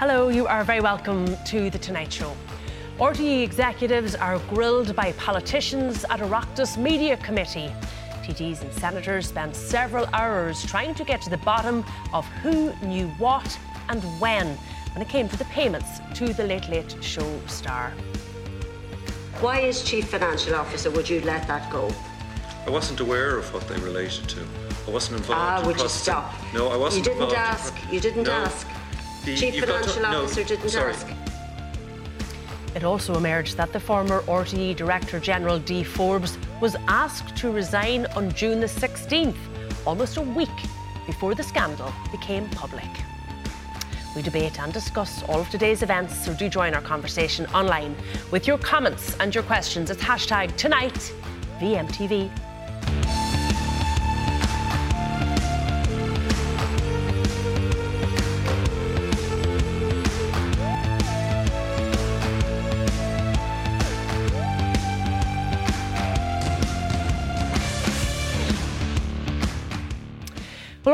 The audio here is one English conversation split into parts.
Hello, you are very welcome to The Tonight Show. RTE executives are grilled by politicians at Oireachtas Media Committee. TDs and senators spent several hours trying to get to the bottom of who knew what and when when it came to the payments to the Late Late Show star. Why, as Chief Financial Officer, would you let that go? I wasn't aware of what they related to. I wasn't involved. Ah, in would you stop? No, I wasn't. You didn't involved in ask. pro- You didn't No. ask. The- Chief you've got to- Financial no, Officer didn't sorry. ask. It also emerged that the former RTE Director General Dee Forbes was asked to resign on June the 16th, almost a week before the scandal became public. We debate and discuss all of today's events, so do join our conversation online with your comments and your questions. It's hashtag tonight VMTV.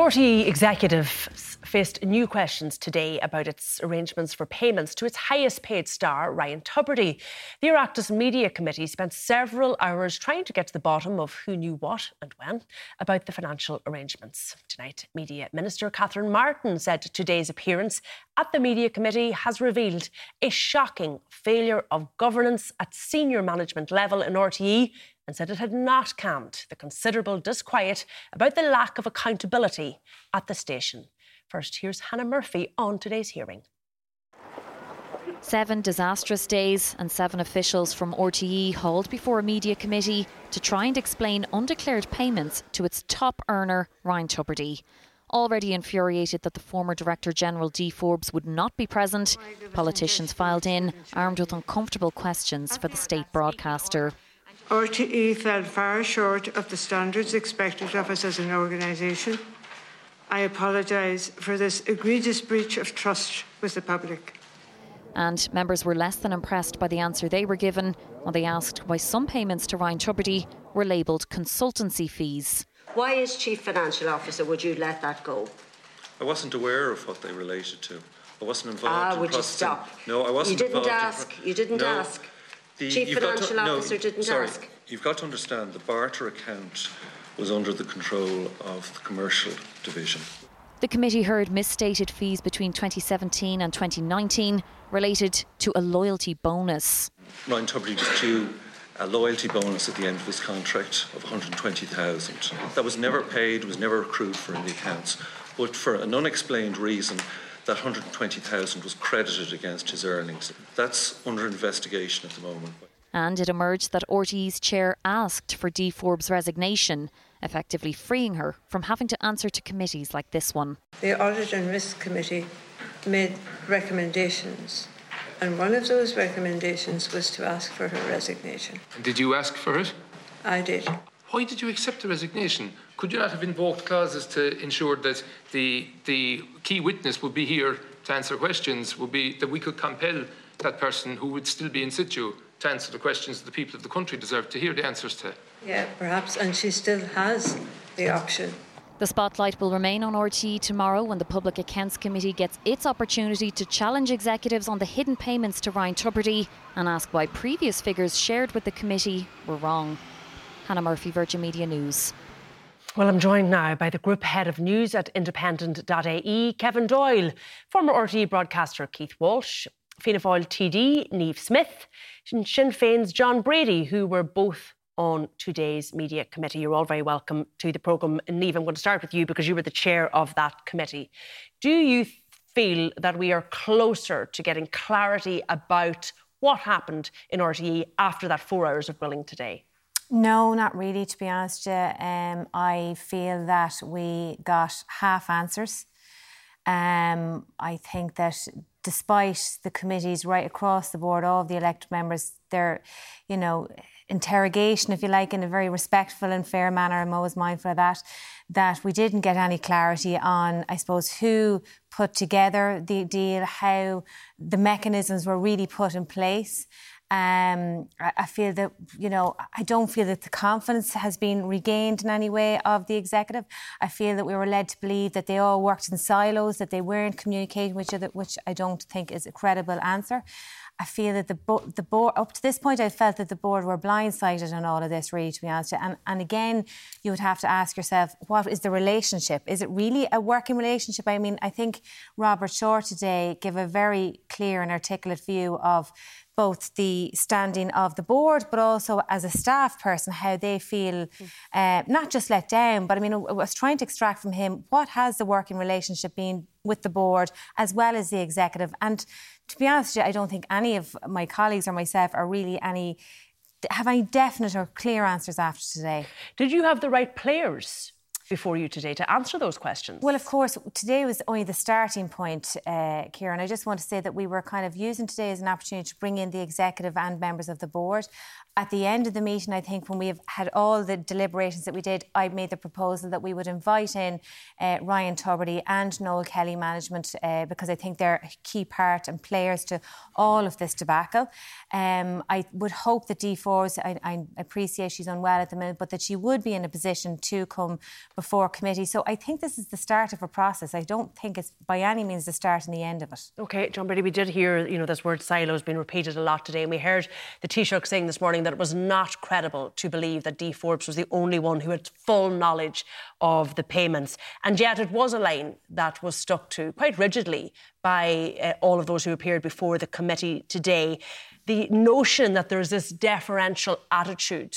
RTE executives faced new questions today about its arrangements for payments to its highest paid star, Ryan Tubridy. The Oireachtas Media Committee spent several hours trying to get to the bottom of who knew what and when about the financial arrangements. Tonight, Media Minister Catherine Martin said today's appearance at the Media Committee has revealed a shocking failure of governance at senior management level in RTE and said it had not calmed the considerable disquiet about the lack of accountability at the station. First, here's Hannah Murphy on today's hearing. Seven disastrous days and seven officials from RTE hauled before a media committee to try and explain undeclared payments to its top earner, Ryan Tubridy. Already infuriated that the former Director General Dee Forbes would not be present, politicians filed in, armed with uncomfortable questions for the state broadcaster. RTE fell far short of the standards expected of us as an organisation. I apologise for this egregious breach of trust with the public. And members were less than impressed by the answer they were given when they asked why some payments to Ryan Tubridy were labelled consultancy fees. Why, as Chief Financial Officer, would you let that go? I wasn't aware of what they related to. I wasn't involved Ah, in would you stop? No, I wasn't You didn't involved in ask. pro- You didn't No. ask. The- Chief you've got to- Financial no, Officer didn't sorry. ask. You've got to understand the barter account was under the control of the commercial division. The committee heard misstated fees between 2017 and 2019 related to a loyalty bonus. Ryan Tubridy was due a loyalty bonus at the end of his contract of 120,000. That was never paid, was never accrued for in the accounts, but for an unexplained reason, that 120,000 was credited against his earnings. That's under investigation at the moment. And it emerged that RTE's chair asked for Dee Forbes' resignation, effectively freeing her from having to answer to committees like this one. The Audit and Risk Committee made recommendations, and one of those recommendations was to ask for her resignation. Did you ask for it? I did. Why did you accept the resignation? Could you not have invoked clauses to ensure that the, the key witness would be here to answer questions, would be that we could compel that person who would still be in situ to answer the questions that the people of the country deserve to hear the answers to? Yeah, perhaps, and she still has the option. The spotlight will remain on RTE tomorrow when the Public Accounts Committee gets its opportunity to challenge executives on the hidden payments to Ryan Tubridy and ask why previous figures shared with the committee were wrong. Hannah Murphy, Virgin Media News. Well, I'm joined now by the group head of news at independent.ie, Kevin Doyle, former RTE broadcaster Keith Walsh, Fianna Fáil TD Niamh Smyth, and Sinn Féin's John Brady, who were both on today's media committee. You're all very welcome to the programme. Neve, I'm going to start with you because you were the chair of that committee. Do you feel that we are closer to getting clarity about what happened in RTE after that four hours of grilling today? No, not really, to be honest. Um, I feel that we got half answers. Um, I think that despite the committees right across the board, all of the elected members, their, you know, interrogation, if you like, in a very respectful and fair manner, I'm always mindful of that, that we didn't get any clarity on, I suppose, who put together the deal, how the mechanisms were really put in place. Um, I feel that, you know, I don't feel that the confidence has been regained in any way of the executive. I feel that we were led to believe that they all worked in silos, that they weren't communicating with each other, which I don't think is a credible answer. I feel that the, bo- the board, up to this point, I felt that the board were blindsided on all of this, really, to be honest. And, and again, you would have to ask yourself, what is the relationship? Is it really a working relationship? I mean, I think Robert Shortt today gave a very clear and articulate view of both the standing of the board, but also as a staff person, how they feel uh, not just let down, but I mean, I was trying to extract from him what has the working relationship been with the board as well as the executive. And to be honest, I don't think any of my colleagues or myself are really any have any definite or clear answers after today. Did you have the right players before you today to answer those questions? Well, of course, today was only the starting point, uh, Kieran. I just want to say that we were kind of using today as an opportunity to bring in the executive and members of the board. At the end of the meeting, I think when we have had all the deliberations that we did, I made the proposal that we would invite in uh, Ryan Tubridy and Noel Kelly management uh, because I think they're a key part and players to all of this debacle. Um, I would hope that Dee Forbes, I, I appreciate she's unwell at the minute, but that she would be in a position to come before committee. So I think this is the start of a process. I don't think it's by any means the start and the end of it. Okay, John Brady, we did hear, you know, this word silos being repeated a lot today, and we heard the Taoiseach saying this morning that it was not credible to believe that Dee Forbes was the only one who had full knowledge of the payments. And yet it was a line that was stuck to quite rigidly by uh, all of those who appeared before the committee today. The notion that there's this deferential attitude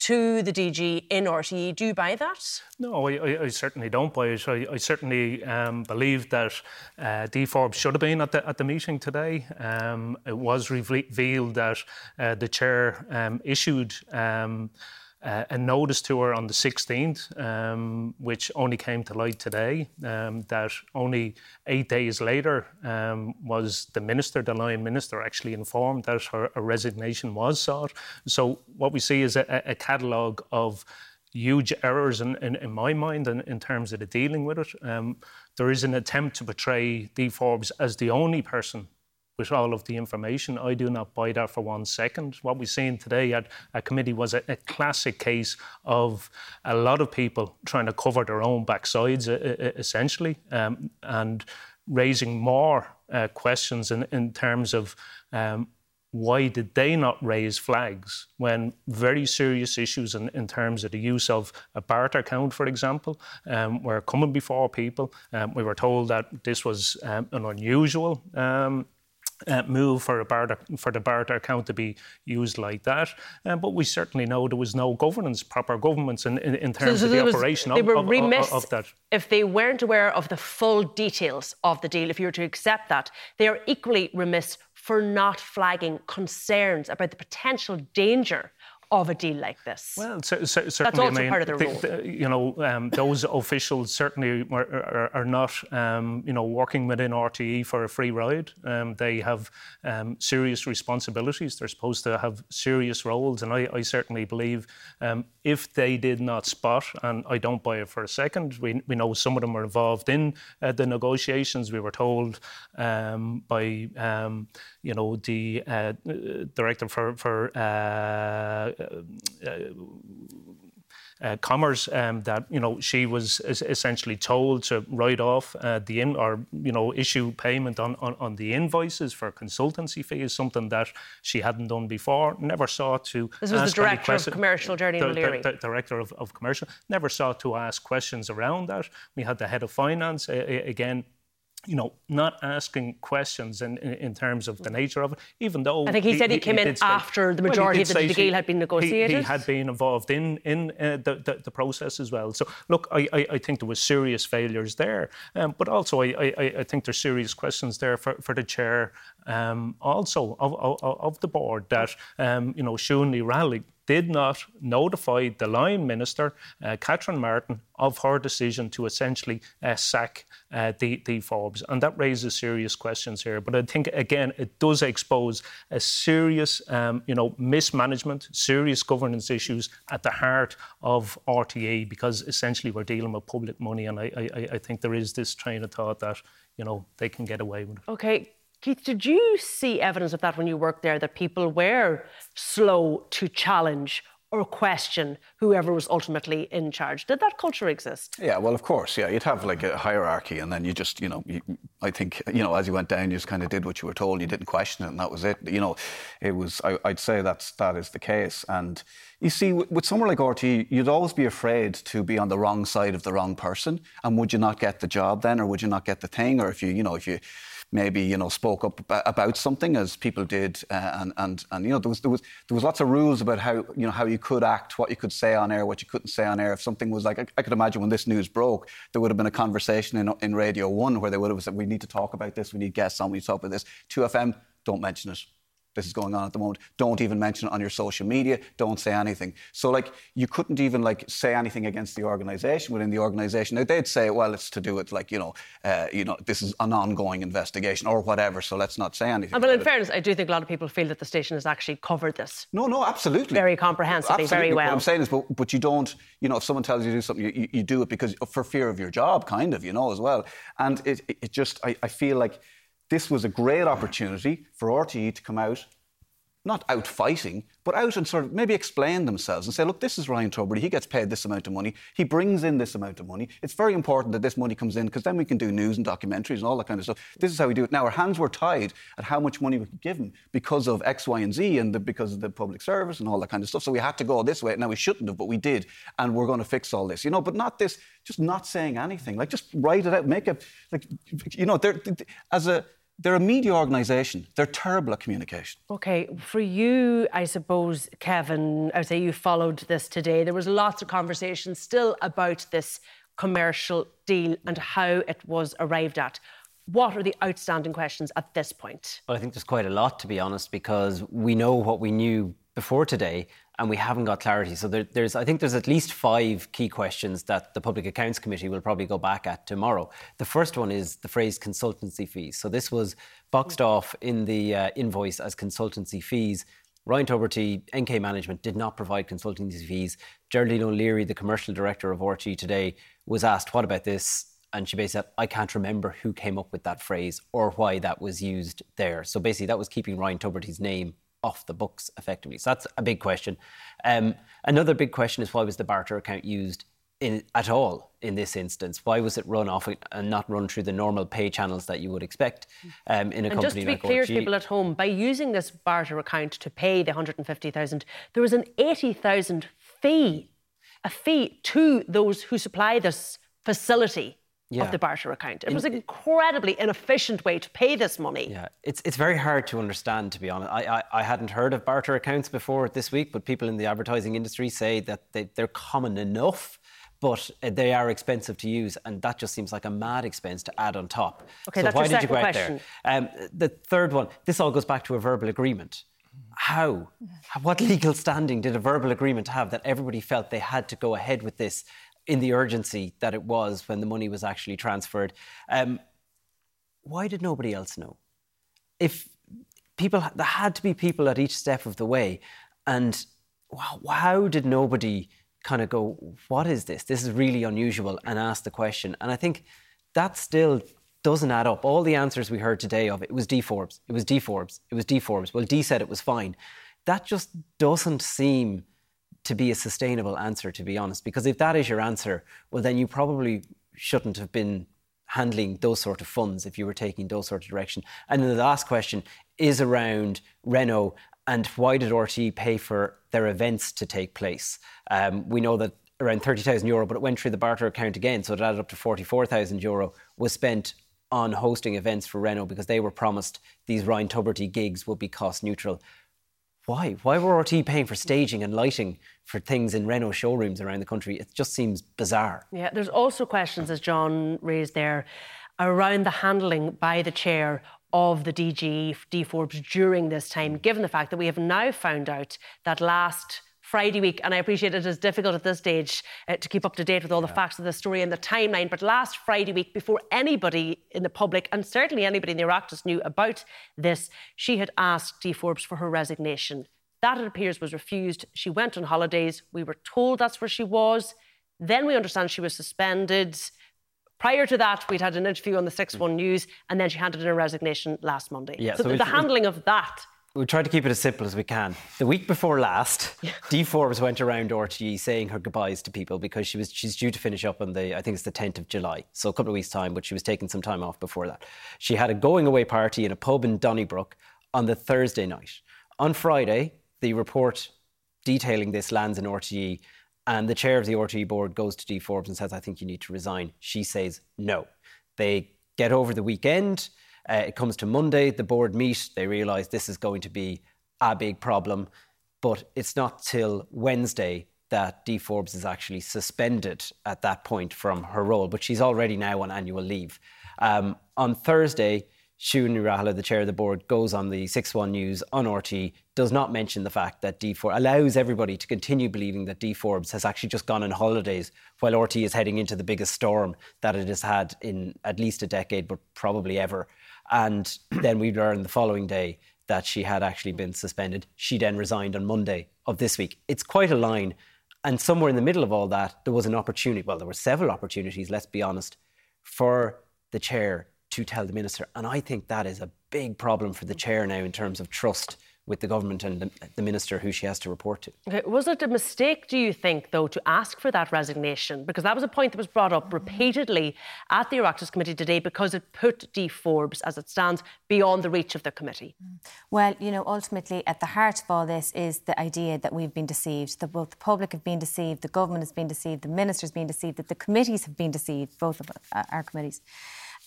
to the DG in RTE. Do you buy that? No, I, I certainly don't buy it. I, I certainly um, believe that uh, Dee Forbes should have been at the, at the meeting today. Um, it was revealed that uh, the chair um, issued um, uh, a notice to her on the 16th, um, which only came to light today, um, that only eight days later um, was the minister, the Lion minister, actually informed that her a resignation was sought. So what we see is a, a catalogue of huge errors in, in, in, my mind in, in terms of the dealing with it. Um, there is an attempt to portray Dee Forbes as the only person with all of the information. I do not buy that for one second. What we've seen today at a committee was a, a classic case of a lot of people trying to cover their own backsides, essentially, um, and raising more uh, questions in, in, terms of um, why did they not raise flags when very serious issues in, in terms of the use of a barter account, for example, um, were coming before people? Um, we were told that this was um, an unusual um, uh, move for, a barter, for the barter account to be used like that. Um, but we certainly know there was no governance, proper governance in, in, in terms so, so of the was, operation they of, were of, remiss of, of, that. If they weren't aware of the full details of the deal, if you were to accept that, they are equally remiss for not flagging concerns about the potential danger of a deal like this? Well, so, so, certainly, That's also I mean, part of the, rule. The, you know, um, those officials certainly are, are, are not, um, you know, working within RTE for a free ride. Um, they have um, serious responsibilities. They're supposed to have serious roles, and I, I certainly believe um, if they did not spot, and I don't buy it for a second, we, we know some of them were involved in uh, the negotiations. We were told um, by, you know, the uh, director for for. Uh, uh, uh, commerce um, that you know she was essentially told to write off uh, the in or you know issue payment on, on, on the invoices for consultancy fees, something that she hadn't done before. Never sought to. This was the director of commercial, Jeremy O'Leary. The, the, director of, of commercial never sought to ask questions around that. We had the head of finance uh, again you know, not asking questions in, in, in, terms of the nature of it, even though I think he, he said he, he came he in after the majority well, of the deal had been negotiated. He, had been involved in in uh, the, the, the process as well. So look, I, I, I think there was serious failures there, um, but also I, I, I think there's serious questions there for, for the chair um, also of, of, of, the board that um, you know Ní Raghallaigh did not notify the line minister, uh, Catherine Martin, of her decision to essentially uh, sack uh, the, the Forbes. And that raises serious questions here. But I think, again, it does expose a serious um, you know, mismanagement, serious governance issues at the heart of RTE because essentially we're dealing with public money. And I, I, I think there is this train of thought that you know they can get away with it. Okay. Keith, did you see evidence of that when you worked there, that people were slow to challenge or question whoever was ultimately in charge. Did that culture exist? Yeah, well, of course, yeah. You'd have like a hierarchy, and then you just, you know, you, I think, you know, as you went down, you just kind of did what you were told. You didn't question it, and that was it. You know, it was. I, would say that's that is the case. And you see, with, with somewhere like RT, you'd always be afraid to be on the wrong side of the wrong person. And would you not get the job then, or would you not get the thing, or if you, you know, if you maybe you know spoke up about something as people did, uh, and and and you know there was there was there was lots of rules about how you know how you could act, what you could say on air, what you couldn't say on air. If something was like I, I could imagine when this news broke, there would have been a conversation in in Radio One where they would have said we need to talk about this, we need guests on, we need to talk about this. Two FM, don't mention it this is going on at the moment. Don't even mention it on your social media. Don't say anything. So like you couldn't even like say anything against the organisation within the organisation. Now they'd say, well, it's to do with like you know, uh, you know, this is an ongoing investigation or whatever. So let's not say anything. well, in fairness, I do think a lot of people feel that the station has actually covered this. No, no, absolutely, very comprehensively, absolutely. very well. What I'm saying is, but, but you don't, you know, if someone tells you to do something, you, you, do it because for fear of your job, kind of, you know, as well. And it, it, it just, I, I feel like this was a great opportunity for RTE to come out not out fighting, but out and sort of maybe explain themselves and say, look, this is Ryan Tubridy. He gets paid this amount of money. He brings in this amount of money. It's very important that this money comes in because then we can do news and documentaries and all that kind of stuff. This is how we do it. Now, our hands were tied at how much money we could give him because of X, Y, and Z and the, because of the public service and all that kind of stuff. So we had to go this way. Now, we shouldn't have, but we did. And we're going to fix all this, you know, but not this, just not saying anything. Like, just write it out, make it, like, you know, there, as a, they're a media organisation. They're terrible at communication. Okay, for you, I suppose, Kevin, I would say you followed this today. There was lots of conversation still about this commercial deal and how it was arrived at. What are the outstanding questions at this point? Well, I think there's quite a lot, to be honest, because we know what we knew before today and we haven't got clarity. So there, there's, I think there's at least five key questions that the Public Accounts Committee will probably go back at tomorrow. The first one is the phrase consultancy fees. So this was boxed off in the uh, invoice as consultancy fees. Ryan Tubridy, NK Management, did not provide consultancy fees. Geraldine O'Leary, the commercial director of RTE today, was asked, What about this? And she basically said, I can't remember who came up with that phrase or why that was used there. So basically, that was keeping Ryan Tubridy's name off the books effectively. So that's a big question. Um, another big question is why was the barter account used in, at all in this instance? Why was it run off and not run through the normal pay channels that you would expect um, in a and company just to be like clear to people at home, by using this barter account to pay the 150,000, there was an 80,000 fee, a fee to those who supply this facility yeah. of the barter account. It In, was an incredibly inefficient way to pay this money. Yeah, it's it's very hard to understand, to be honest. I, I, I, hadn't heard of barter accounts before this week, but people in the advertising industry say that they, they're common enough. But uh, they are expensive to use, and that just seems like a mad expense to add on top. Okay, so that's why your did you go out question. there? Um, the third one, this all goes back to a verbal agreement. How? What legal standing did a verbal agreement have that everybody felt they had to go ahead with this in the urgency that it was when the money was actually transferred. Um, why did nobody else know? If people, there had to be people at each step of the way, and how did nobody kind of go, "What is this? This is really unusual," and ask the question? And I think that still doesn't add up. All the answers we heard today of it was Dee Forbes, it was Dee Forbes, it was Dee Forbes. Well, Dee said it was fine. That just doesn't seem to be a sustainable answer, to be honest. Because if that is your answer, well, then you probably shouldn't have been handling those sort of funds if you were taking those sort of direction. And then the last question is around Renault and why did RTE pay for their events to take place? Um, we know that around 30,000 euro, but it went through the barter account again, so it added up to 44,000 euro, was spent on hosting events for Renault because they were promised these Ryan Tubridy gigs would be cost neutral. Why? Why were RT paying for staging and lighting for things in Renault showrooms around the country? It just seems bizarre. Yeah, there's also questions, as John raised there, around the handling by the chair of the DG Dee Forbes during this time, given the fact that we have now found out that last Friday week, and I appreciate it is difficult at this stage uh, to keep up to date with all the facts of the story and the timeline. But last Friday week, before anybody in the public and certainly anybody in the Oireachtas knew about this, she had asked Dee Forbes for her resignation. That, it appears, was refused. She went on holidays. We were told that's where she was. Then we understand she was suspended. Prior to that, we'd had an interview on the 6 1 News, and then she handed in her resignation last Monday. Yeah, so, so the, the handling of that we try to keep it as simple as we can. The week before last, yeah. Dee Forbes went around RTE saying her goodbyes to people because she was she's due to finish up on the I think it's the 10th of July, so a couple of weeks time, but she was taking some time off before that. She had a going away party in a pub in Donnybrook on the Thursday night. On Friday, the report detailing this lands in RTE, and the chair of the RTE board goes to Dee Forbes and says, "I think you need to resign." She says no. They get over the weekend uh, it comes to Monday, the board meet, they realise this is going to be a big problem, but it's not till Wednesday that Dee Forbes is actually suspended at that point from her role, but she's already now on annual leave. Um, on Thursday, Siún Ní the chair of the board, goes on the 6 1 News on RT, does not mention the fact that Dee Forbes allows everybody to continue believing that Dee Forbes has actually just gone on holidays while RT is heading into the biggest storm that it has had in at least a decade, but probably ever. And then we learned the following day that she had actually been suspended. She then resigned on Monday of this week. It's quite a line. And somewhere in the middle of all that, there was an opportunity. Well, there were several opportunities, let's be honest, for the chair to tell the minister. And I think that is a big problem for the chair now in terms of trust with the government and the, the, minister who she has to report to. Okay. Was it a mistake, do you think, though, to ask for that resignation? Because that was a point that was brought up repeatedly at the Oireachtas Committee today because it put Dee Forbes, as it stands, beyond the reach of the committee. Well, you know, ultimately, at the heart of all this is the idea that we've been deceived, that both the public have been deceived, the government has been deceived, the minister's been deceived, that the committees have been deceived, both of uh, our committees.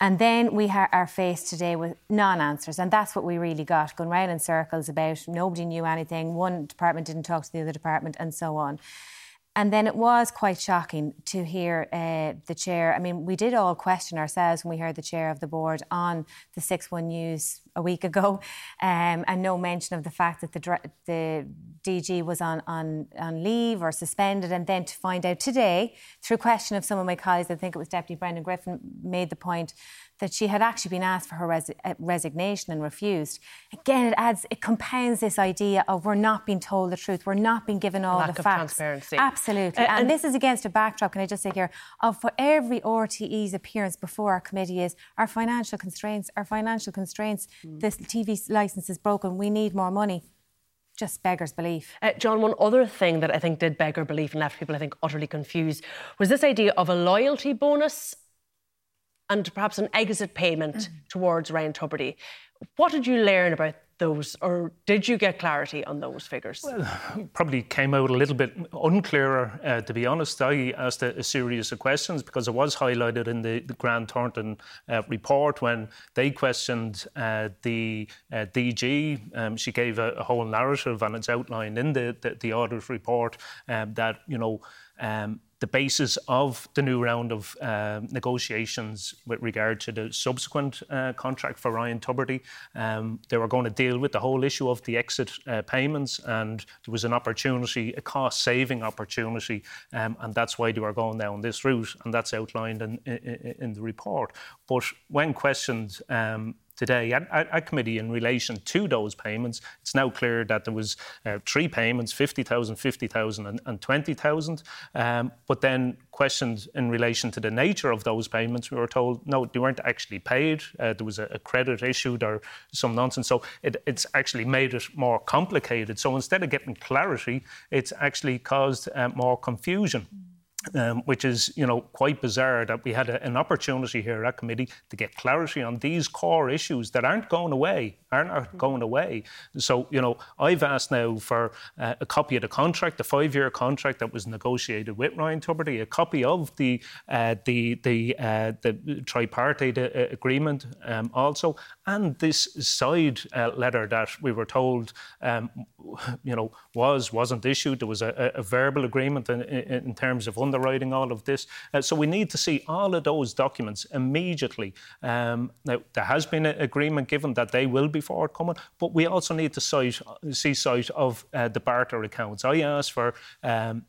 And then we ha- are faced today with non answers. And that's what we really got going round in circles about nobody knew anything, one department didn't talk to the other department, and so on. And then it was quite shocking to hear uh, the chair. I mean, we did all question ourselves when we heard the chair of the board on the 6 1 News a week ago, um, and no mention of the fact that the, the DG was on, on, on leave or suspended. And then to find out today, through question of some of my colleagues, I think it was Deputy Brendan Griffin, made the point that she had actually been asked for her res- uh, resignation and refused. Again, it adds, it compounds this idea of we're not being told the truth, we're not being given all Lack the facts. Transparency. Absolutely. Uh, and, and, this is against a backdrop, can I just say here, of for every RTE's appearance before our committee is our financial constraints, our financial constraints, mm. this TV licence is broken, we need more money just beggars belief. Uh, John, one other thing that I think did beggar belief and left people, I think, utterly confused was this idea of a loyalty bonus and perhaps an exit payment mm. towards Ryan Tubridy. What did you learn about those, or did you get clarity on those figures? Well, probably came out a little bit unclearer, uh, to be honest. I asked a, a, series of questions because it was highlighted in the, the Grant Thornton uh, report when they questioned uh, the uh, DG. Um, she gave a, a, whole narrative, and it's outlined in the, the, the audit report um, that, you know, um, the basis of the new round of uh, negotiations with regard to the subsequent uh, contract for Ryan Tubridy. Um, they were going to deal with the whole issue of the exit uh, payments, and there was an opportunity, a cost saving opportunity, um, and that's why they were going down this route, and that's outlined in, in, in the report. But when questioned, um, today at, at, committee in relation to those payments. It's now clear that there was uh, three payments, 50,000, 50,000 and, and 20,000. Um, but then questioned in relation to the nature of those payments, we were told, no, they weren't actually paid. Uh, there was a, a, credit issued or some nonsense. So it, it's actually made it more complicated. So instead of getting clarity, it's actually caused uh, more confusion. Um, which is, you know, quite bizarre that we had a, an opportunity here at committee to get clarity on these core issues that aren't going away, aren't mm-hmm. going away. So, you know, I've asked now for uh, a copy of the contract, the five-year contract that was negotiated with Ryan Tubridy, a copy of the uh, the the uh, the tripartite uh, agreement um, also, and this side uh, letter that we were told um, you know, was wasn't issued. There was a, a verbal agreement in, in, terms of underwriting all of this. Uh, so we need to see all of those documents immediately. Um, now there has been an agreement given that they will be forthcoming, but we also need to cite, see sight of uh, the barter accounts. I asked for. Um,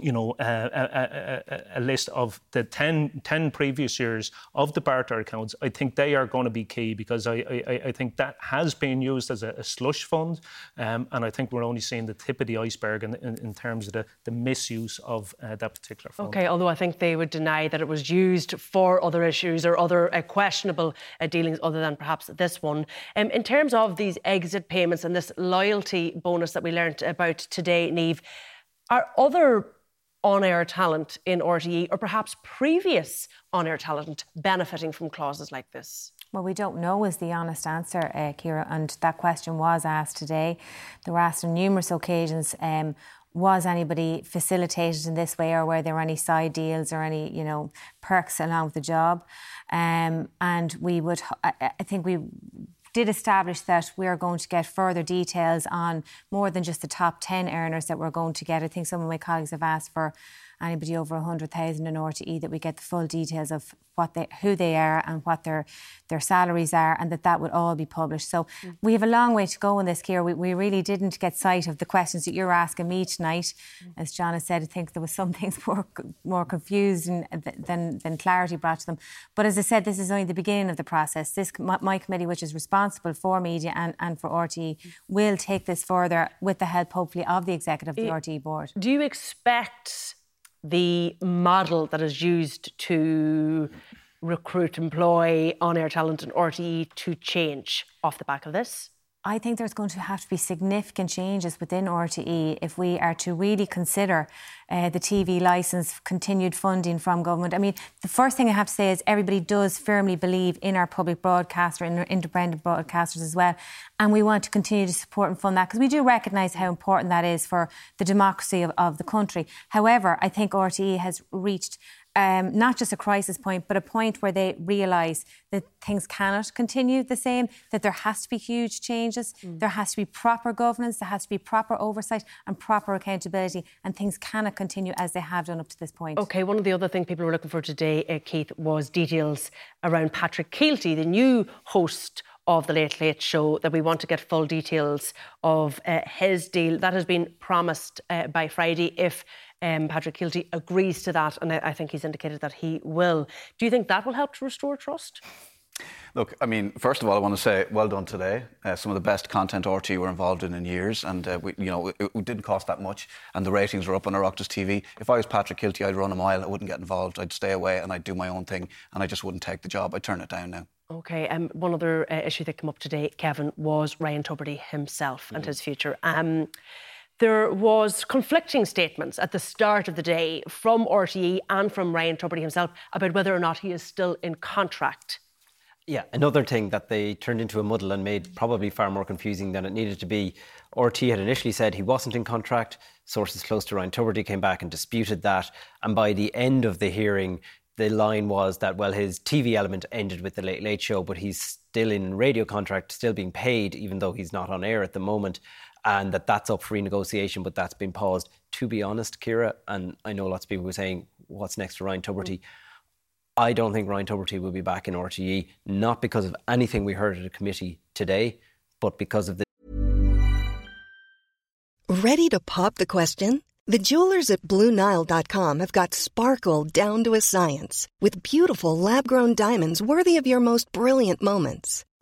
you know, a, a, a, a, list of the 10, 10, previous years of the barter accounts, I think they are going to be key because I, I, I think that has been used as a, slush fund. Um, and I think we're only seeing the tip of the iceberg in, in, in terms of the, the misuse of uh, that particular fund. OK, although I think they would deny that it was used for other issues or other uh, questionable uh, dealings other than perhaps this one. Um, in terms of these exit payments and this loyalty bonus that we learned about today, Niamh, are other on air talent in RTE or perhaps previous on air talent benefiting from clauses like this? Well, we don't know is the honest answer, uh, Ciara, and that question was asked today. They were asked on numerous occasions. Um, was anybody facilitated in this way, or were there any side deals or any, you know, perks along with the job? Um, and we would, I, I think we did establish that we're going to get further details on more than just the top 10 earners that we're going to get. I think some of my colleagues have asked for anybody over 100,000 in RTE that we get the full details of what they, who they are and what their their salaries are, and that that would all be published. So mm. we have a long way to go in this, Ciara. We, we really didn't get sight of the questions that you're asking me tonight. Mm. As John has said, I think there was some things more more confused than than clarity brought to them. But as I said, this is only the beginning of the process. This my committee, which is responsible for media and, and for RTE, mm. will take this further with the help, hopefully, of the executive, of the RTE board. Do you expect? The model that is used to recruit, employ on air talent and RTE to change off the back of this? I think there's going to have to be significant changes within RTE if we are to really consider uh, the TV licence, continued funding from government. I mean, the first thing I have to say is everybody does firmly believe in our public broadcaster and our independent broadcasters as well. And we want to continue to support and fund that because we do recognise how important that is for the democracy of, of the country. However, I think RTE has reached um, not just a crisis point, but a point where they realise that things cannot continue the same, that there has to be huge changes, mm. there has to be proper governance, there has to be proper oversight and proper accountability, and things cannot continue as they have done up to this point. OK, one of the other things people were looking for today, uh, Keith, was details around Patrick Kielty, the new host of the Late Late Show that we want to get full details of uh, his deal. That has been promised uh, by Friday if um, Patrick Kielty agrees to that, and I, I think he's indicated that he will. Do you think that will help to restore trust? Look, I mean, first of all, I want to say well done today. Uh, some of the best content RT were involved in in years, and uh, we, you know, it, it, didn't cost that much, and the ratings were up on Oireachtas TV. If I was Patrick Kielty, I'd run a mile. I wouldn't get involved. I'd stay away, and I'd do my own thing, and I just wouldn't take the job. I'd turn it down now. Okay, um, one other uh, issue that came up today, Kevin, was Ryan Tubridy himself mm-hmm. and his future. Um, there was conflicting statements at the start of the day from RTE and from Ryan Tubridy himself about whether or not he is still in contract. Yeah, another thing that they turned into a muddle and made probably far more confusing than it needed to be. RT had initially said he wasn't in contract. Sources close to Ryan Tubridy came back and disputed that. And by the end of the hearing, the line was that, well, his TV element ended with the Late Late Show, but he's still in radio contract, still being paid, even though he's not on air at the moment and that that's up for renegotiation, but that's been paused. To be honest, Ciara, and I know lots of people were saying, what's next for Ryan Tubridy? Mm. I don't think Ryan Tubridy will be back in RTE, not because of anything we heard at a committee today, but because of the. Ready to pop the question? The jewelers at Bluenile.com have got sparkle down to a science with beautiful lab grown diamonds worthy of your most brilliant moments.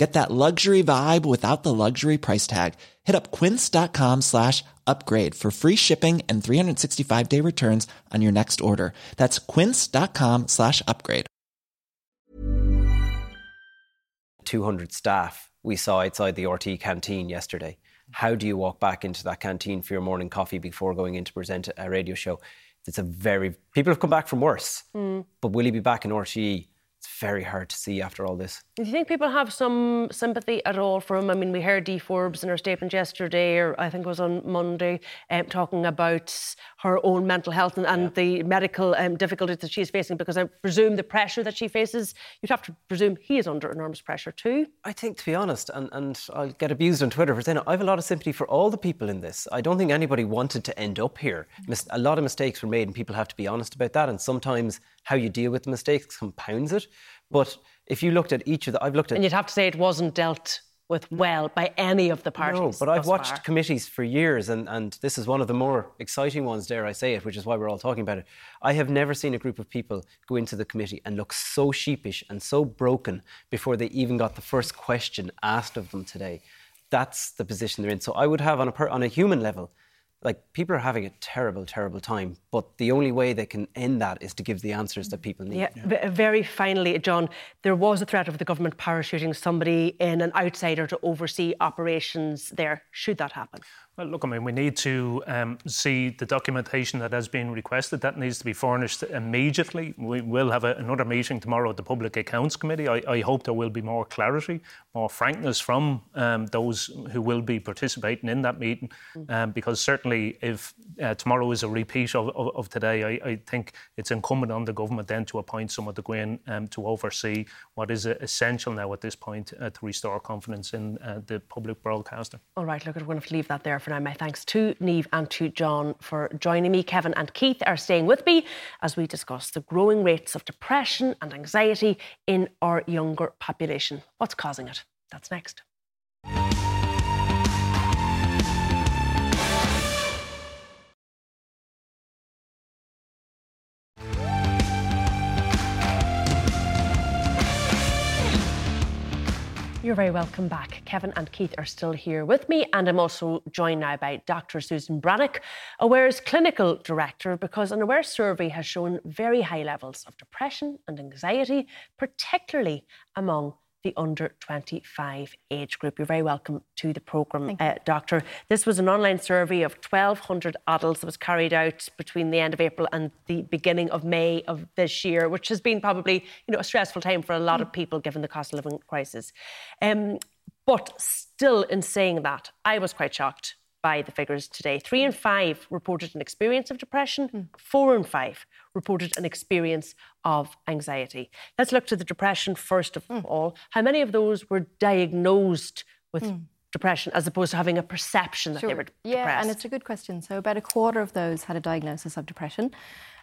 Get that luxury vibe without the luxury price tag. Hit up quince.com slash upgrade for free shipping and 365-day returns on your next order. That's quince.com slash upgrade. 200 staff we saw outside the RT canteen yesterday. How do you walk back into that canteen for your morning coffee before going in to present a radio show? It's a very people have come back from worse, Mm. but will he be back in RTE? It's very hard to see after all this. Do you think people have some sympathy at all for him? I mean, we heard Dee Forbes in her statement yesterday, or I think it was on Monday, um, talking about her own mental health and, and the medical um, difficulties that she's facing, because I presume the pressure that she faces, you'd have to presume he is under enormous pressure too. I think, to be honest, and, and I'll get abused on Twitter for saying it, I have a lot of sympathy for all the people in this. I don't think anybody wanted to end up here. Mis- A lot of mistakes were made, and people have to be honest about that. And sometimes how you deal with the mistakes compounds it. But if you looked at each of the, I've looked at. And you'd have to say it wasn't dealt with well by any of the parties. No, but I've watched far. committees for years, and, and this is one of the more exciting ones, dare I say it, which is why we're all talking about it. I have never seen a group of people go into the committee and look so sheepish and so broken before they even got the first question asked of them today. That's the position they're in. So I would have, on a, per, on a human level, like people are having a terrible, terrible time, but the only way they can end that is to give the answers that people need. Yeah, v- very finally, John, there was a threat of the government parachuting somebody in, an outsider, to oversee operations there. Should that happen? Well, look, I mean, we need to um, see the documentation that has been requested. That needs to be furnished immediately. We will have a, another meeting tomorrow at the Public Accounts Committee. I, I hope there will be more clarity, more frankness from um, those who will be participating in that meeting, um, because certainly if uh, tomorrow is a repeat of, of, of today, I, I, think it's incumbent on the government then to appoint someone to go in um, to oversee what is essential now at this point uh, to restore confidence in uh, the public broadcaster. All right, look, we're going to leave that there for now. My thanks to Niamh and to John for joining me. Kevin and Keith are staying with me as we discuss the growing rates of depression and anxiety in our younger population. What's causing it? That's next. You're very welcome back. Kevin and Keith are still here with me, and I'm also joined now by Dr. Susan Brannick, Aware's clinical director, because an Aware survey has shown very high levels of depression and anxiety, particularly among the under 25 age group. You're very welcome to the programme, uh, Doctor. This was an online survey of 1,200 adults that was carried out between the end of April and the beginning of May of this year, which has been probably you know, a stressful time for a lot of people given the cost of living crisis. Um, but still, in saying that, I was quite shocked by the figures today. Three in five reported an experience of depression, hmm. four in five reported an experience of anxiety. Let's look to the depression first of hmm. all. How many of those were diagnosed with hmm. depression as opposed to having a perception that they were yeah, depressed? and it's a good question. So about a quarter of those had a diagnosis of depression.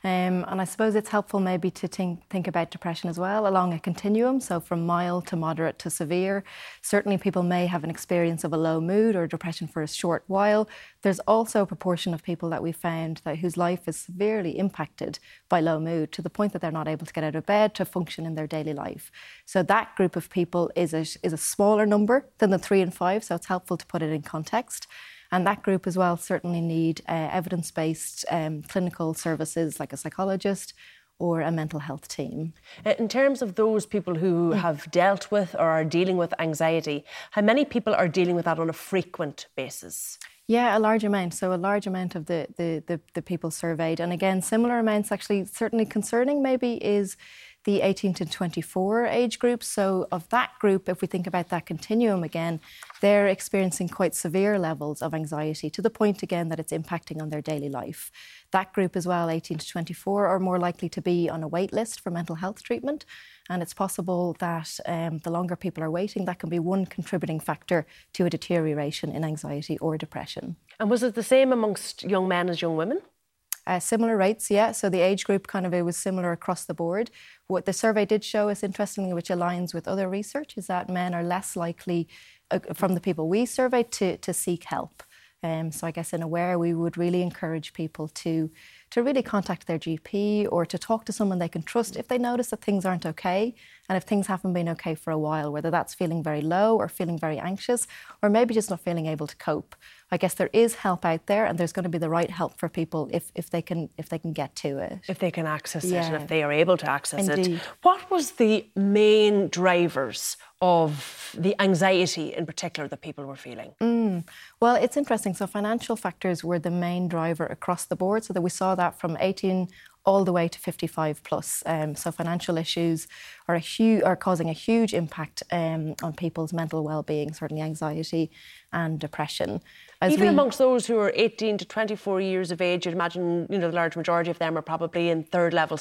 Um, and I suppose it's helpful maybe to think, think about depression as well along a continuum, so from mild to moderate to severe. Certainly, people may have an experience of a low mood or depression for a short while. There's also a proportion of people that we found that whose life is severely impacted by low mood to the point that they're not able to get out of bed to function in their daily life. So that group of people is a, is a smaller number than the three and five, so it's helpful to put it in context. And that group as well certainly need uh, evidence based um, clinical services like a psychologist or a mental health team. Uh, In terms of those people who have dealt with or are dealing with anxiety, how many people are dealing with that on a frequent basis? Yeah, a large amount. So a large amount of the, the, the, the people surveyed. And again, similar amounts actually certainly concerning maybe is the 18 to 24 age group. So, of that group, if we think about that continuum again, they're experiencing quite severe levels of anxiety to the point again that it's impacting on their daily life. That group as well, 18 to 24, are more likely to be on a wait list for mental health treatment. And it's possible that um, the longer people are waiting, that can be one contributing factor to a deterioration in anxiety or depression. And was it the same amongst young men as young women? Uh, similar rates, yeah. So the age group kind of it was similar across the board. What the survey did show us, interestingly, which aligns with other research, is that men are less likely, uh, from the people we surveyed, to, to seek help. Um, so I guess in Aware, we would really encourage people to to really contact their GP or to talk to someone they can trust if they notice that things aren't okay and if things haven't been okay for a while, whether that's feeling very low or feeling very anxious or maybe just not feeling able to cope. I guess there is help out there and there's going to be the right help for people if, if they can if they can get to it. If they can access yeah. it and if they are able to access Indeed. it. What was the main drivers of the anxiety in particular that people were feeling? Mm. Well, it's interesting. So financial factors were the main driver across the board. So that we saw that from 18 all the way to 55 plus. Um, so financial issues are a huge are causing a huge impact um, on people's mental well-being, certainly anxiety and depression. As Even we, amongst those who are 18 to 24 years of age, you'd imagine you know the large majority of them are probably in third level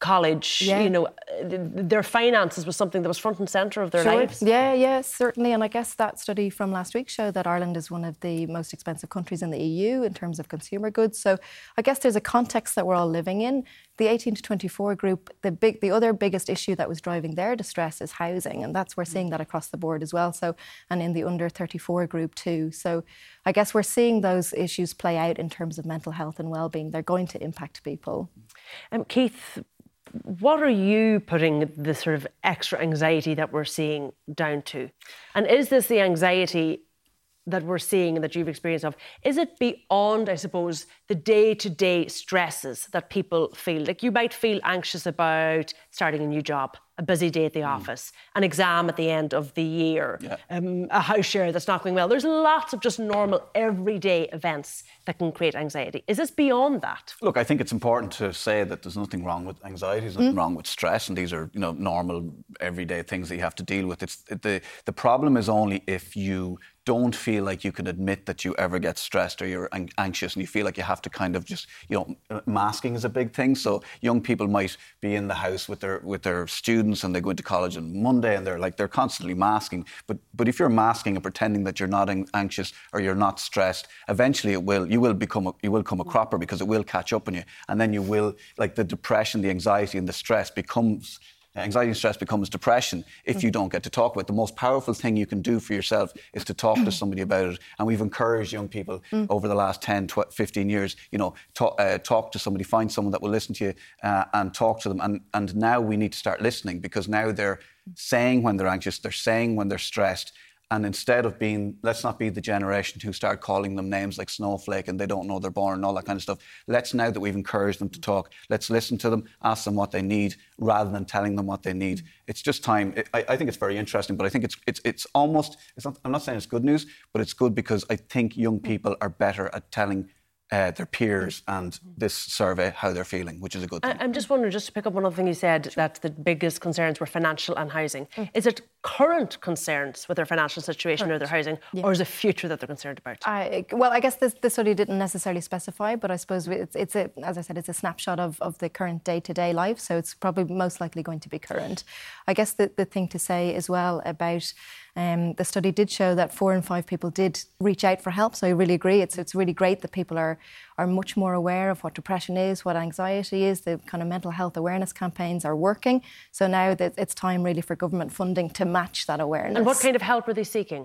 college, yeah. you know, their finances was something that was front and centre of their sure. lives. Yeah, yeah, certainly. And I guess that study from last week showed that Ireland is one of the most expensive countries in the EU in terms of consumer goods. So I guess there's a context that we're all living in. The 18 to 24 group, the big, the other biggest issue that was driving their distress is housing, and that's we're seeing that across the board as well. So, and in the under 34 group too. So, I guess we're seeing those issues play out in terms of mental health and well-being. They're going to impact people. Um, Keith, what are you putting the sort of extra anxiety that we're seeing down to? And is this the anxiety that we're seeing and that you've experienced of? Is it beyond, I suppose, the day to day stresses that people feel? Like you might feel anxious about starting a new job, a busy day at the mm. office, an exam at the end of the year, yeah. um, a house share that's not going well. There's lots of just normal, everyday events that can create anxiety. Is this beyond that? Look, I think it's important to say that there's nothing wrong with anxiety, there's nothing mm. wrong with stress, and these are you know normal, everyday things that you have to deal with. It's the the problem is only if you don't feel like you can admit that you ever get stressed or you're anxious and you feel like you have to kind of just you know masking is a big thing. So young people might be in the house with their with their students and they go into college on Monday and they're like they're constantly masking. But but if you're masking and pretending that you're not anxious or you're not stressed eventually it will you will become a, you will come a cropper because it will catch up on you. And then you will like the depression the anxiety and the stress becomes anxiety and stress becomes depression if you don't get to talk about it. The most powerful thing you can do for yourself is to talk to somebody about it. And we've encouraged young people mm. over the last 10, 12, 15 years, you know, talk, uh, talk to somebody, find someone that will listen to you uh, and talk to them. And, and now we need to start listening because now they're saying when they're anxious, they're saying when they're stressed, and instead of being, let's not be the generation who start calling them names like snowflake and they don't know they're born and all that kind of stuff. Let's now that we've encouraged them to talk, let's listen to them, ask them what they need rather than telling them what they need. It's just time. I, I think it's very interesting, but I think it's it's it's almost. It's not, I'm not saying it's good news, but it's good because I think young people are better at telling uh, their peers and this survey how they're feeling, which is a good thing. I'm just wondering, just to pick up on another thing you said, sure. that the biggest concerns were financial and housing. Mm. Is it current concerns with their financial situation current. or their housing, yeah. or is it future that they're concerned about? I, well, I guess this, this, study didn't necessarily specify, but I suppose it's, it's a, as I said, it's a snapshot of, of the current day-to-day life, so it's probably most likely going to be current. I guess the, the thing to say as well about um, the study did show that four in five people did reach out for help. So I really agree. It's it's really great that people are are much more aware of what depression is, what anxiety is. The kind of mental health awareness campaigns are working. So now that it's time really for government funding to match that awareness. And what kind of help are they seeking?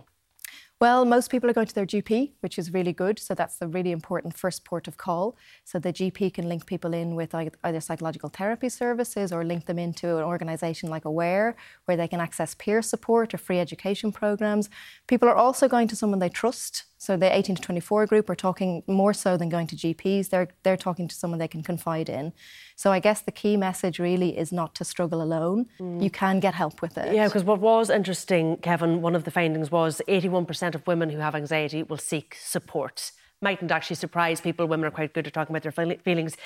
Well, most people are going to their GP, which is really good. So that's the really important first port of call. So the GP can link people in with either psychological therapy services or link them into an organisation like Aware, where they can access peer support or free education programs. People are also going to someone they trust. So the 18 to 24 group are talking more so than going to GPs. They're they're talking to someone they can confide in. So I guess the key message really is not to struggle alone. Mm. You can get help with it. Yeah, because what was interesting, Kevin, one of the findings was 81% of women who have anxiety will seek support. Mightn't actually surprise people. Women are quite good at talking about their feelings.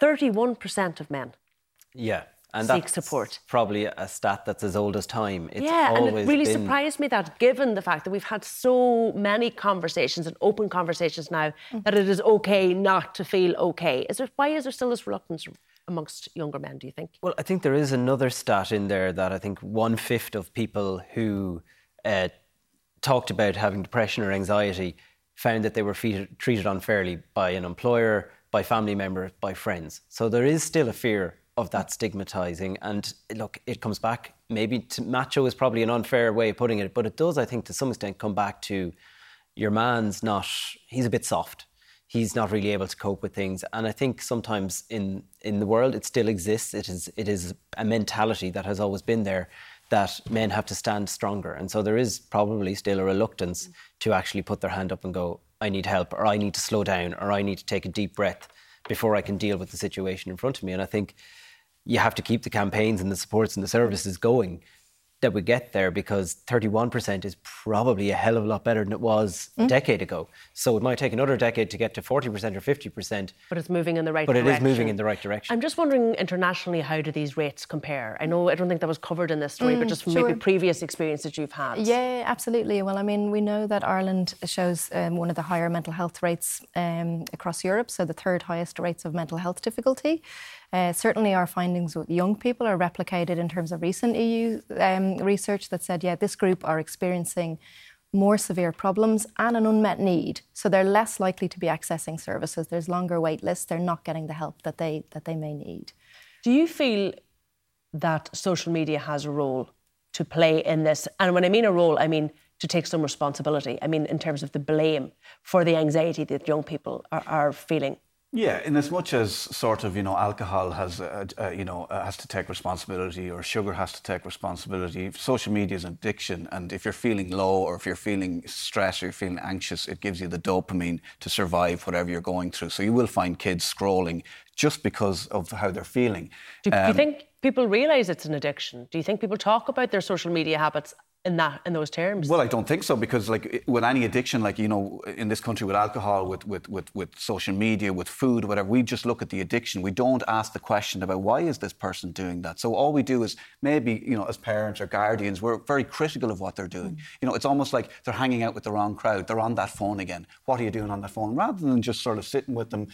31% of men. Yeah. And seek support. Probably a stat that's as old as time. It's yeah, and it really been... surprised me that, given the fact that we've had so many conversations and open conversations now, mm. that it is okay not to feel okay. Is there why is there still this reluctance amongst younger men? Do you think? Well, I think there is another stat in there that I think one fifth of people who uh, talked about having depression or anxiety found that they were treated unfairly by an employer, by family members, by friends. So there is still a fear of that stigmatizing. And look, it comes back maybe to macho is probably an unfair way of putting it, but it does, I think, to some extent come back to your man's not, he's a bit soft. He's not really able to cope with things. And I think sometimes in, in the world it still exists. It is, it is a mentality that has always been there that men have to stand stronger. And so there is probably still a reluctance to actually put their hand up and go, I need help, or I need to slow down, or I need to take a deep breath before I can deal with the situation in front of me. And I think you have to keep the campaigns and the supports and the services going that we get there because 31% is probably a hell of a lot better than it was mm. a decade ago. So it might take another decade to get to 40% or 50%. But it's moving in the right but direction. But it is moving in the right direction. I'm just wondering internationally, how do these rates compare? I know I don't think that was covered in this story, mm, but just from sure. maybe previous experiences you've had. Yeah, absolutely. Well, I mean, we know that Ireland shows um, one of the higher mental health rates um, across Europe, so the third highest rates of mental health difficulty. Uh, certainly, our findings with young people are replicated in terms of recent EU um, research that said, yeah, this group are experiencing more severe problems and an unmet need. So they're less likely to be accessing services. There's longer wait lists. They're not getting the help that they that they may need. Do you feel that social media has a role to play in this? And when I mean a role, I mean to take some responsibility. I mean in terms of the blame for the anxiety that young people are, are feeling. Yeah, in as much as sort of you know alcohol has uh, uh, you know uh, has to take responsibility or sugar has to take responsibility. Social media is an addiction, and if you're feeling low or if you're feeling stressed or you're feeling anxious, it gives you the dopamine to survive whatever you're going through. So you will find kids scrolling just because of how they're feeling. Do, um, do you um, think people realise it's an addiction? Do you think people talk about their social media habits in that in those terms? Well, I don't think so because like with any addiction, like you know, in this country with alcohol, with with with, with social media, with food, whatever, we just look at the addiction. We don't ask the question about why is this person doing that. So all we do is maybe you know, as parents or guardians, we're very critical of what they're doing. Mm. You know, it's almost like they're hanging out with the wrong crowd. They're on that phone again. What are you doing on that phone? Rather than just sort of sitting with them,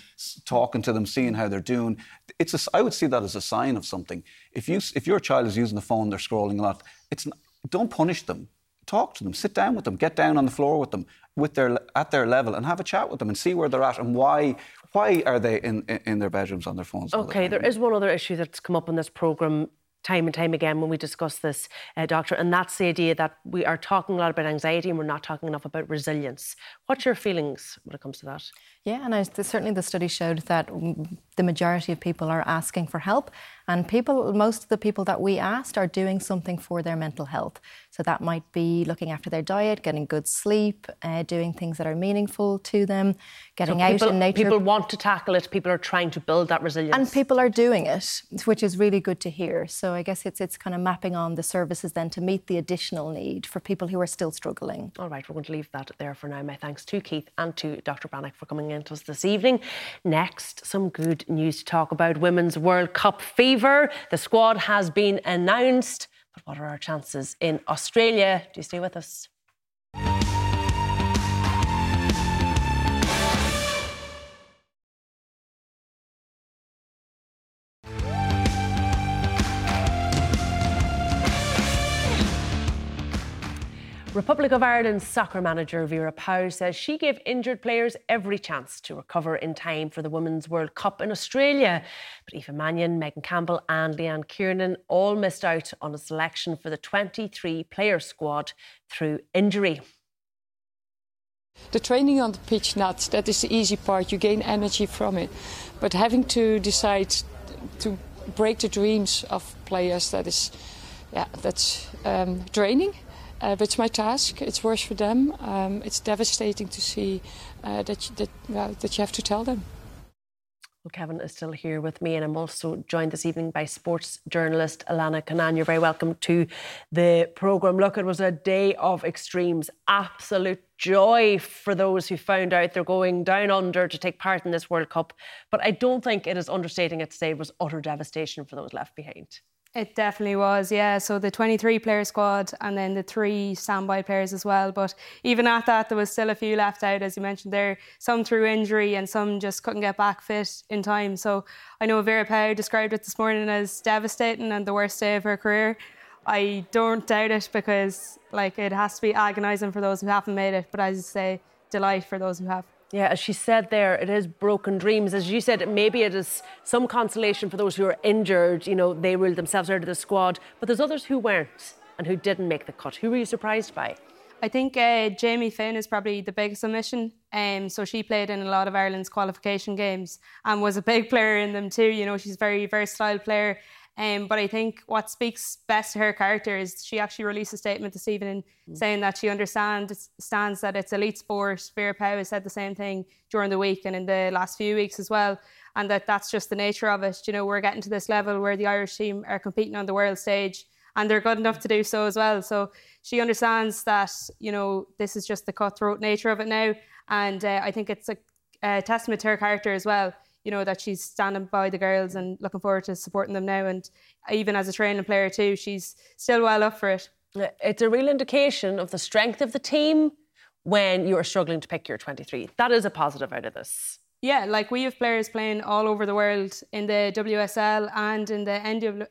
talking to them, seeing how they're doing. It's a, I would see that as a sign of something. If you if your child is using the phone, they're scrolling a lot. It's don't punish them. Talk to them. Sit down with them. Get down on the floor with them, with their at their level, and have a chat with them and see where they're at and why why are they in in their bedrooms on their phones. Okay, the there is one other issue that's come up in this program time and time again when we discuss this, uh, Doctor, and that's the idea that we are talking a lot about anxiety and we're not talking enough about resilience. What's your feelings when it comes to that? Yeah, and I, certainly the study showed that the majority of people are asking for help, and people, most of the people that we asked, are doing something for their mental health. So that might be looking after their diet, getting good sleep, uh, doing things that are meaningful to them, getting so people, out in nature. People want to tackle it. People are trying to build that resilience, and people are doing it, which is really good to hear. So I guess it's it's kind of mapping on the services then to meet the additional need for people who are still struggling. All right, we're going to leave that there for now. My thanks to Keith and to Dr. Brannick for coming in to us this evening. Next, some good news to talk about Women's World Cup fever. The squad has been announced. But what are our chances in Australia? Do you stay with us? Republic of Ireland soccer manager Vera Pauw says she gave injured players every chance to recover in time for the Women's World Cup in Australia. But Aoife Mannion, Megan Campbell, and Leanne Kiernan all missed out on a selection for the 23 player squad through injury. The training on the pitch, not that is the easy part. You gain energy from it, but having to decide to break the dreams of players, that is, yeah, that's um, draining. Uh, but it's my task. It's worse for them. Um, it's devastating to see uh, that you, that, that you have to tell them. Well, Kevin is still here with me, and I'm also joined this evening by sports journalist Alanna Cunnane. You're very welcome to the programme. Look, it was a day of extremes, absolute joy for those who found out they're going down under to take part in this World Cup. But I don't think it is understating it to say it was utter devastation for those left behind. It definitely was, yeah. So the 23 player squad and then the three standby players as well. But even at that, there was still a few left out, as you mentioned there. Some through injury and some just couldn't get back fit in time. So I know Vera Pauw described it this morning as devastating and the worst day of her career. I don't doubt it because, like, it has to be agonising for those who haven't made it. But as you say, delight for those who have. Yeah, as she said there, it is broken dreams. As you said, maybe it is some consolation for those who are injured. You know, they ruled themselves out of the squad. But there's others who weren't and who didn't make the cut. Who were you surprised by? I think uh, Jamie Finn is probably the biggest omission. Um, so she played in a lot of Ireland's qualification games and was a big player in them too. You know, she's a very versatile player. Um, but I think what speaks best to her character is she actually released a statement this evening mm. saying that she understands that it's elite sport. Vera Pauw has said the same thing during the week and in the last few weeks as well, and that that's just the nature of it. You know, we're getting to this level where the Irish team are competing on the world stage, and they're good enough to do so as well. So she understands that you know this is just the cutthroat nature of it now, and uh, I think it's a, a testament to her character as well you know that she's standing by the girls and looking forward to supporting them now. And even as a training player too, she's still well up for it. It's a real indication of the strength of the team when you are struggling to pick your 23. That is a positive out of this. Yeah, like we have players playing all over the world in the WSL and in the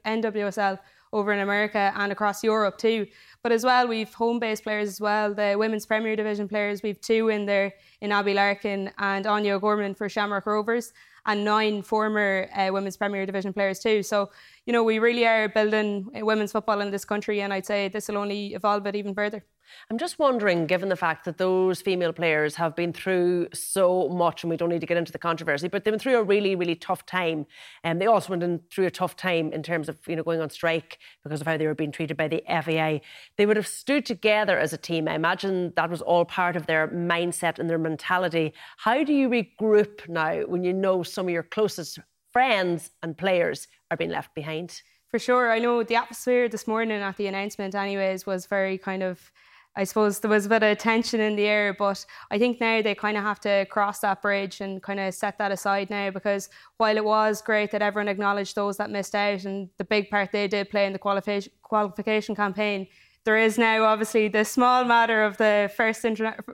NWSL over in America and across Europe too. But as well, we've home based players as well. The women's Premier Division players, we've two in there in Abbie Larkin and Áine O'Gorman for Shamrock Rovers and nine former uh, women's Premier Division players too. So, you know, we really are building women's football in this country, and I'd say this will only evolve it even further. I'm just wondering, given the fact that those female players have been through so much, and we don't need to get into the controversy, but they've been through a really, really tough time. And they also went through a tough time in terms of, you know, going on strike because of how they were being treated by the FAI. They would have stood together as a team. I imagine that was all part of their mindset and their mentality. How do you regroup now when you know some of your closest friends and players are being left behind? For sure. I know the atmosphere this morning at the announcement, anyways, was very kind of I suppose there was a bit of tension in the air, but I think now they kind of have to cross that bridge and kind of set that aside now because while it was great that everyone acknowledged those that missed out and the big part they did play in the qualification qualification campaign, there is now obviously the small matter of the first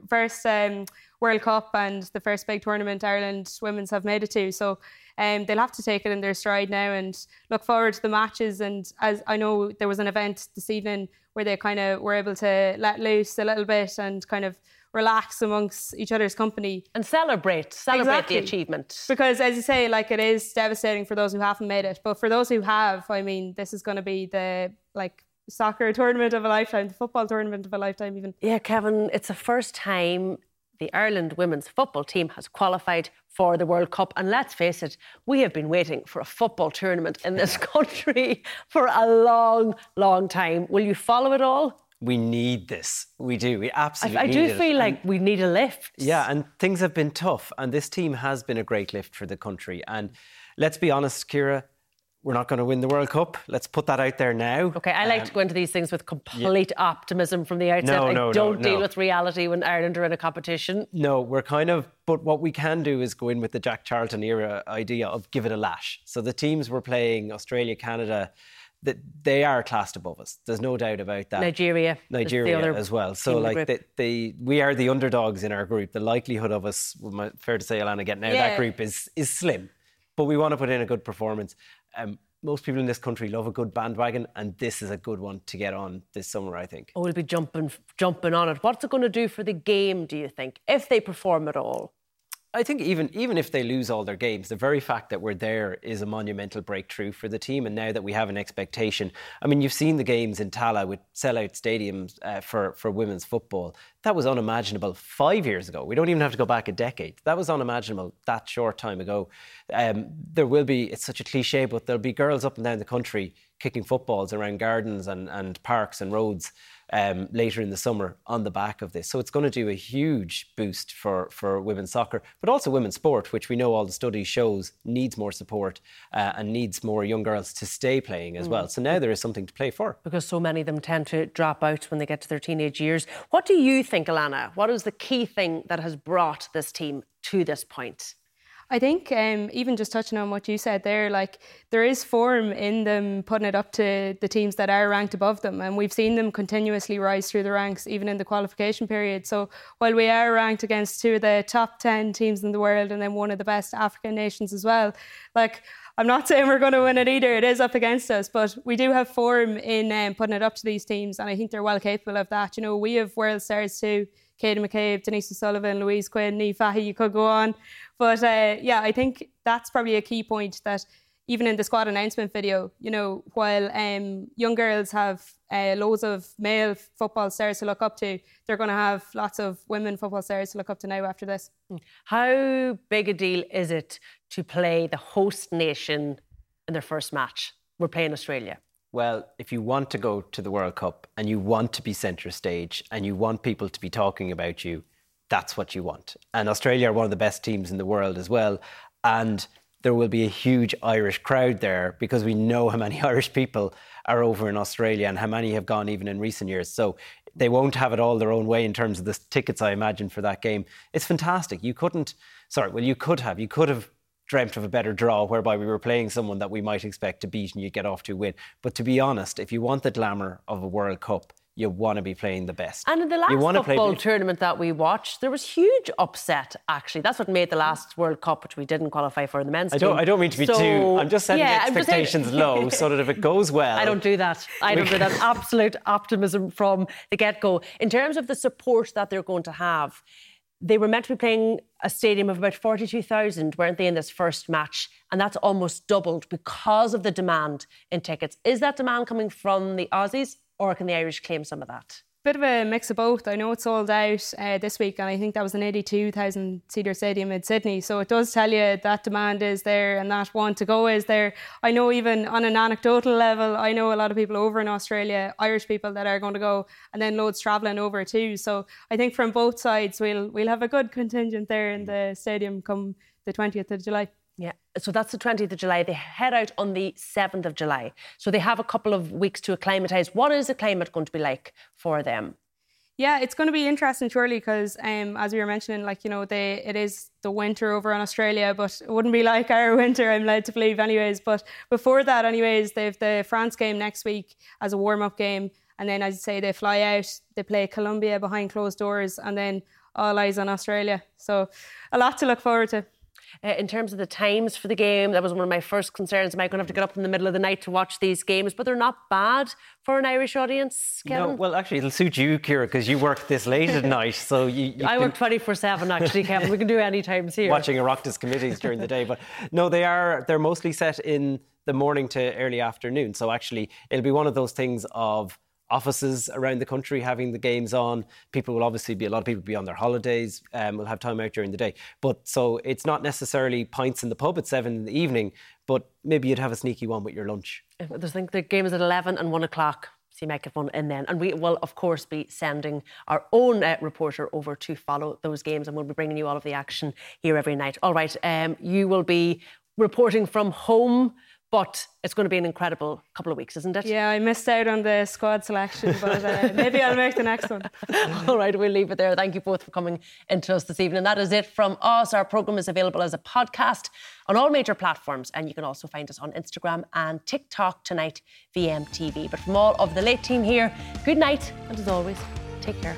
first um, World Cup and the first big tournament Ireland women's have made it to. So um, they'll have to take it in their stride now and look forward to the matches. And as I know, there was an event this evening where they kind of were able to let loose a little bit and kind of relax amongst each other's company. And celebrate celebrate exactly. the achievement. Because as you say like it is devastating for those who haven't made it. But for those who have i mean this is going to be the like soccer tournament of a lifetime the football tournament of a lifetime even. Yeah kevin it's the first time the Ireland women's football team has qualified for the World Cup. And let's face it, we have been waiting for a football tournament in this country for a long, long time. Will you follow it all? We need this. We do. We absolutely. I, I do feel like and, we need a lift. Yeah, and things have been tough, and this team has been a great lift for the country. And let's be honest, Ciara, we're not going to win the World Cup. Let's put that out there now. Okay, I like um, to go into these things with complete yeah. optimism from the outset. No, no, I don't no, deal with reality when Ireland are in a competition. No, we're kind of, but what we can do is go in with the Jack Charlton era idea of give it a lash. So the teams we're playing, Australia, Canada, that they are classed above us. There's no doubt about that. Nigeria, Nigeria as well. So like the, the, we are the underdogs in our group. The likelihood of us, fair to say, Alanna, getting out yeah. of that group is is slim. But we want to put in a good performance. Um, most people in this country love a good bandwagon, and this is a good one to get on this summer, I think. Oh, we'll be jumping, jumping on it. What's it going to do for the game, do you think, if they perform at all? I think even even if they lose all their games, the very fact that we're there is a monumental breakthrough for the team. And now that we have an expectation, I mean, you've seen the games in Tallaght with sellout stadiums uh, for for women's football. That was unimaginable five years ago. We don't even have to go back a decade. That was unimaginable that short time ago. Um, there will be it's such a cliche, but there'll be girls up and down the country kicking footballs around gardens and, and parks and roads um, later in the summer on the back of this. So it's going to do a huge boost for, for women's soccer, but also women's sport, which we know all the studies shows needs more support uh, and needs more young girls to stay playing as mm. well. So now there is something to play for. Because so many of them tend to drop out when they get to their teenage years. What do you think, Alanna? What is the key thing that has brought this team to this point? I think um, even just touching on what you said there, like there is form in them putting it up to the teams that are ranked above them, and we've seen them continuously rise through the ranks, even in the qualification period. So while we are ranked against two of the top ten teams in the world, and then one of the best African nations as well, like. I'm not saying we're going to win it either. It is up against us, but we do have form in um, putting it up to these teams, and I think they're well capable of that. You know, we have world stars too. Katie McCabe, Denise O'Sullivan, Louise Quinn, Niamh Fahey, you could go on. But uh, yeah, I think that's probably a key point that even in the squad announcement video, you know, while um, young girls have uh, loads of male football stars to look up to, they're going to have lots of women football stars to look up to now after this. Hmm. How big a deal is it to play the host nation in their first match? We're playing Australia. Well, if you want to go to the World Cup and you want to be centre stage and you want people to be talking about you, that's what you want. And Australia are one of the best teams in the world as well. And there will be a huge Irish crowd there because we know how many Irish people are over in Australia and how many have gone even in recent years. So they won't have it all their own way in terms of the tickets, I imagine, for that game. It's fantastic. You couldn't, sorry, well, you could have, you could have dreamt of a better draw whereby we were playing someone that we might expect to beat and you get off to win. But to be honest, if you want the glamour of a World Cup, you want to be playing the best. And in the last football play... tournament that we watched, there was huge upset. Actually, that's what made the last World Cup, which we didn't qualify for in the men's I don't. Team. I don't mean to be so, too. I'm just setting yeah, expectations saying... low so that if it goes well, I don't do that. I don't do that. Absolute optimism from the get go. In terms of the support that they're going to have, they were meant to be playing a stadium of about 42,000, weren't they, in this first match? And that's almost doubled because of the demand in tickets. Is that demand coming from the Aussies or can the Irish claim some of that? Bit of a mix of both. I know it's sold out uh, this week, and I think that was an 82,000 seater stadium in Sydney. So it does tell you that demand is there and that want to go is there. I know, even on an anecdotal level, I know a lot of people over in Australia, Irish people that are going to go, and then loads travelling over too. So I think from both sides, we'll we'll have a good contingent there in the stadium come the 20th of July. Yeah, so that's the 20th of July. They head out on the 7th of July. So they have a couple of weeks to acclimatise. What is the climate going to be like for them? Yeah, it's going to be interesting, surely, because um, as we were mentioning, like you know, they it is the winter over in Australia, but it wouldn't be like our winter. I'm led to believe, anyways. But before that, anyways, they've the France game next week as a warm up game, and then as you say, they fly out, they play Colombia behind closed doors, and then all eyes on Australia. So a lot to look forward to. Uh, in terms of the times for the game, that was one of my first concerns. Am I going to have to get up in the middle of the night to watch these games? But they're not bad for an Irish audience, Kevin. No, well, actually, it'll suit you, Ciara, because you work this late at night. So you, you I work 24 7, actually, Kevin. We can do any times here. Watching Oireachtas committees during the day. But no, they are, they're mostly set in the morning to early afternoon. So actually, it'll be one of those things of offices around the country having the games on. People will obviously be a lot of people be on their holidays. Um, will have time out during the day. But so it's not necessarily pints in the pub at seven in the evening, but maybe you'd have a sneaky one with your lunch. I think the game is at eleven and one o'clock. So you might get one in then. And we will, of course, be sending our own uh, reporter over to follow those games and we'll be bringing you all of the action here every night. All right, um, you will be reporting from home but it's going to be an incredible couple of weeks, isn't it? Yeah, I missed out on the squad selection, but uh, maybe I'll make the next one. All right, we'll leave it there. Thank you both for coming into us this evening. That is it from us. Our programme is available as a podcast on all major platforms, and you can also find us on Instagram and TikTok tonight, VMTV. But from all of the late team here, good night, and as always, take care.